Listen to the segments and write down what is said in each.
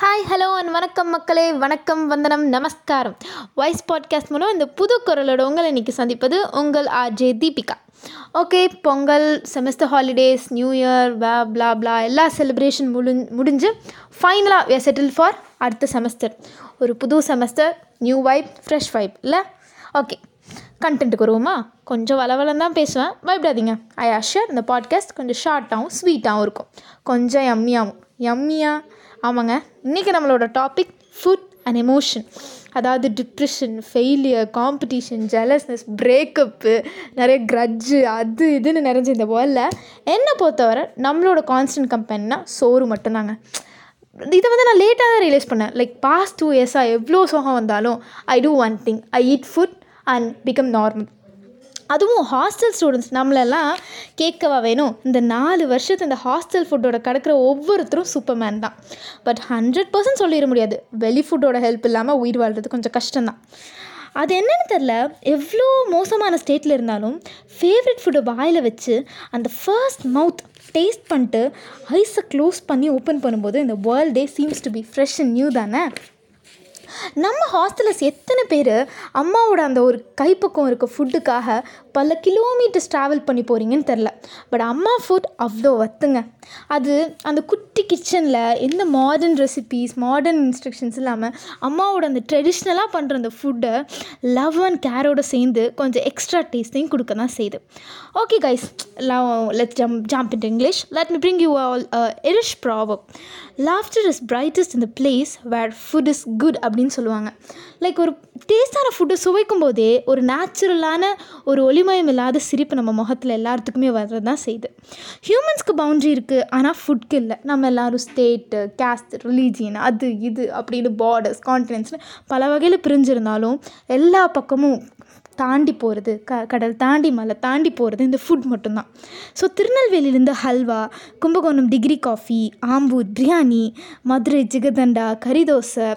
Hi hello and வணக்கம் மக்களே. வணக்கம் வந்தனம் நமஸ்காரம். வாய்ஸ் பாட்காஸ்ட் மூலம் இந்த புது குரலோட உங்களை இன்றைக்கி சந்திப்பது உங்கள் RJ Deepika okay Pongal semester holidays new year வே பிளா பிளா எல்லா செலிப்ரேஷன் முடிஞ் முடிஞ்சு ஃபைனலாக we செட்டில் ஃபார் அடுத்த செமஸ்டர் ஒரு புது semester new vibe fresh vibe இல்லை? ஓகே கண்டென்ட்டுக்கு வருவோமா? கொஞ்சம் வளவலம் தான் பேசுவேன். பயப்படாதீங்க. ஐ ஆஷர் இந்த பாட்காஸ்ட் கொஞ்சம் ஷார்ட்டாகவும் ஸ்வீட்டாகவும் இருக்கும். கொஞ்சம் யம்மியாகவும் யம்மியா ஆமாங்க. இன்றைக்கி நம்மளோட டாபிக் ஃபுட் அண்ட் எமோஷன் அதாவது depression failure competition jealousness breakup நிறைய க்ரட்ஜு அது இதுன்னு நிறைஞ்ச இந்த வேர்ல்டில் என்னை பொறுத்தவரை நம்மளோட கான்ஸ்டன்ட் கம்பெனினா சோறு மட்டும்தாங்க. இதை வந்து நான் லேட்டாக தான் ரியலைஸ் பண்ணேன். லைக் பாஸ்ட் டூ இயர்ஸாக எவ்வளோ சோகம் வந்தாலும் I do one thing I eat food and become normal அதுவும் ஹாஸ்டல் ஸ்டூடெண்ட்ஸ் நம்மளெல்லாம் கேட்கவா வேணும். இந்த நாலு வருஷத்து இந்த ஹாஸ்டல் ஃபுட்டோட கிடக்கிற ஒவ்வொருத்தரும் சூப்பர்மேன் தான். பட் ஹண்ட்ரட் பர்சன்ட் சொல்லிட முடியாது. வெளி ஃபுட்டோட ஹெல்ப் இல்லாமல் உயிர் வாழ்கிறது கொஞ்சம் கஷ்டம்தான். அது என்னன்னு தெரில எவ்வளோ மோசமான ஸ்டேட்டில் இருந்தாலும் ஃபேவரட் ஃபுட்டை வாயில் வச்சு அந்த ஃபர்ஸ்ட் மவுத் டேஸ்ட் பண்ணிட்டு ஐஸை க்ளோஸ் பண்ணி ஓப்பன் பண்ணும்போது இந்த வேர்ல்டே seems to be fresh and new தானே? நம்ம ஹாஸ்டலர்ஸ் எத்தனை பேர் அம்மாவோட அந்த ஒரு கைப்பக்கம் இருக்க ஃபுட்டுக்காக பல கிலோமீட்டர்ஸ் ட்ராவல் பண்ணி போகிறீங்கன்னு தெரில பட் அம்மா ஃபுட் அவ்வளோ வத்துங்க அது அந்த குட்டி கிச்சனில் எந்த மாடர்ன் ரெசிபீஸ் மாடர்ன் இன்ஸ்ட்ரக்ஷன்ஸ் இல்லாமல் அம்மாவோட அந்த ட்ரெடிஷ்னலாக பண்ணுற அந்த ஃபுட்டை லவ் அண்ட் கேரோட சேர்ந்து கொஞ்சம் எக்ஸ்ட்ரா டேஸ்ட்டையும் கொடுக்க தான் செய்யுது. Okay guys love let jump jump in English let me bring you all Irish proverb laughter is brightest இந்த place where food is good அப்படின்னு சொல்லுவாங்க. லைக் ஒரு டேஸ்டான ஃபுட்டை சுவைக்கும் போதே ஒரு நேச்சுரலான ஒரு ஒளிமயம் இல்லாத சிரிப்பு நம்ம முகத்தில் எல்லாத்துக்குமே வர்றது தான் செய்யுது ஹியூமன்ஸ்க்கு பவுண்ட்ரி இருக்குது ஆனால் ஃபுட்க்கு இல்லை. நம்ம எல்லோரும் ஸ்டேட்டு கேஸ்ட் ரிலீஜியன் அது இது அப்படின்னு பார்டர்ஸ் கான்டினென்ட்ஸ்னு பல வகையில் பிரிஞ்சிருந்தாலும் எல்லா பக்கமும் தாண்டி போகிறது க கடல் தாண்டி மலை தாண்டி போகிறது இந்த ஃபுட் மட்டும்தான். ஸோ திருநெல்வேலியிலேருந்து ஹல்வா கும்பகோணம் டிகிரி காஃபி ஆம்பூர் பிரியாணி மதுரை ஜிகதண்டா கறி தோசை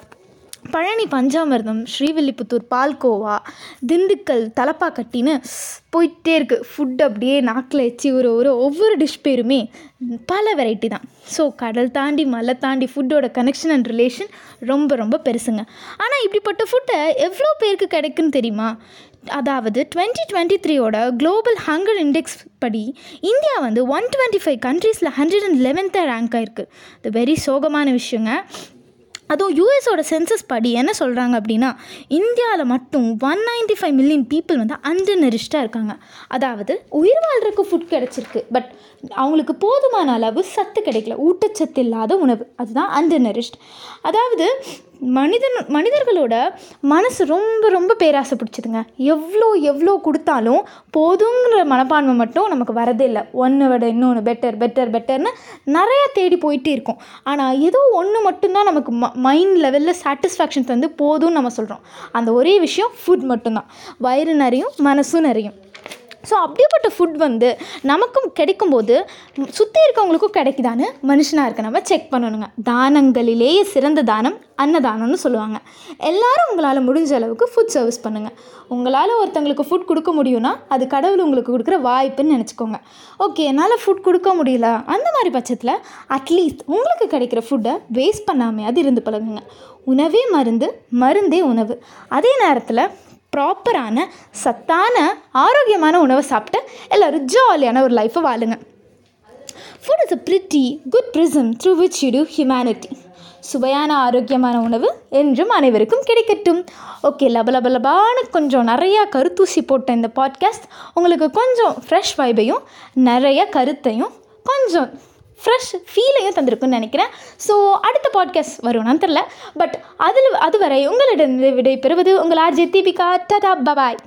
பழனி பஞ்சாமிர்தம் ஸ்ரீவில்லிபுத்தூர் பால்கோவா திண்டுக்கல் தலப்பாக்கட்டின்னு போயிட்டே இருக்குது ஃபுட் அப்படியே நாக்கில் எச்சி ஒரு ஒரு ஒவ்வொரு டிஷ் பேருமே பல வெரைட்டி தான். ஸோ கடல் தாண்டி மலை தாண்டி ஃபுட்டோட கனெக்ஷன் அண்ட் ரிலேஷன் ரொம்ப ரொம்ப பெருசுங்க. ஆனால் இப்படிப்பட்ட ஃபுட்டை எவ்வளோ பேருக்கு கிடைக்குன்னு தெரியுமா? அதாவது டுவெண்ட்டி டுவெண்ட்டி த்ரீயோட குளோபல் ஹங்கர் இண்டெக்ஸ் படி இந்தியா வந்து ஒன் டுவெண்ட்டி ஃபைவ் கண்ட்ரீஸில் ஹண்ட்ரட் அண்ட் லெவன்த்தாக ரேங்க் ஆயிருக்கு இது வெரி சோகமான விஷயங்க. அதுவும் யூஎஸோட சென்சஸ் படி என்ன சொல்கிறாங்க அப்படின்னா இந்தியாவில் மட்டும் one ninety five million people வந்து அண்டர்நரிஷ்டாக இருக்காங்க. அதாவது உயிர் வாழ்கிறதுக்கு ஃபுட் கிடச்சிருக்கு. பட் அவங்களுக்கு போதுமான அளவு சத்து கிடைக்கல. ஊட்டச்சத்து இல்லாத உணவு. அதுதான் அண்டர்நரிஷ்ட் அதாவது மனிதன் மனிதர்களோட மனசு ரொம்ப ரொம்ப பேராசை பிடிச்சதுங்க எவ்வளோ எவ்வளோ கொடுத்தாலும் போதுங்கிற மனப்பான்மை மட்டும் நமக்கு வரதே இல்லை. ஒன்று விட இன்னொன்று பெட்டர் பெட்டர் பெட்டர்னு நிறையா தேடி போயிட்டே இருக்கும். ஆனால் ஏதோ ஒன்று மட்டும்தான் நமக்கு ம மைண்ட் லெவலில் சாட்டிஸ்ஃபேக்ஷன் தந்து போதும்னு நம்ம சொல்கிறோம் அந்த ஒரே விஷயம் ஃபுட் மட்டும்தான். வயிறு நிறையும் மனசும் நிறையும். ஸோ அப்படிப்பட்ட ஃபுட் வந்து நமக்கும் கிடைக்கும்போது சுற்றி இருக்கவங்களுக்கும் கிடைக்குதான்னு மனுஷனாக இருக்க நம்ம செக் பண்ணணுங்க. தானங்களிலேயே சிறந்த தானம் அன்னதானம்னு சொல்லுவாங்க. எல்லாரும் உங்களால் முடிஞ்ச அளவுக்கு ஃபுட் சர்வீஸ் பண்ணுங்கள் உங்களால் ஒருத்தங்களுக்கு ஃபுட் கொடுக்க முடியும்னா அது கடவுள் உங்களுக்கு கொடுக்குற வாய்ப்புன்னு நினச்சிக்கோங்க. ஓகே என்னால் ஃபுட் கொடுக்க முடியல. அந்த மாதிரி பட்சத்தில் அட்லீஸ்ட் உங்களுக்கு கிடைக்கிற ஃபுட்டை வேஸ்ட் பண்ணாமையாவது இருந்து பழகுங்க. உணவே மருந்து மருந்தே உணவு. அதே நேரத்தில் ப்ராப்பரான சத்தான ஆரோக்கியமான உணவை சாப்பிட்டு எல்லோரும் ஜாலியான ஒரு லைஃப்பை வாழுங்க. Food is a pretty good prism through which you do humanity சுவையான ஆரோக்கியமான உணவு என்றும் அனைவருக்கும் கிடைக்கட்டும். ஓகே லப கொஞ்சம் நிறையா கருத்தூசி போட்ட இந்த பாட்காஸ்ட் உங்களுக்கு கொஞ்சம் ஃப்ரெஷ் வைபையும் நிறைய கருத்தையும் கொஞ்சம் ஃப்ரெஷ் ஃபீலையும் தந்திருக்குன்னு நினைக்கிறேன். ஸோ அடுத்த பாட்காஸ்ட் வரும்னு தெரில பட் அதில் அதுவரை உங்களிடம் விடை பெறுவது உங்கள் ஆர்ஜே தீபிகா டடா பபாய்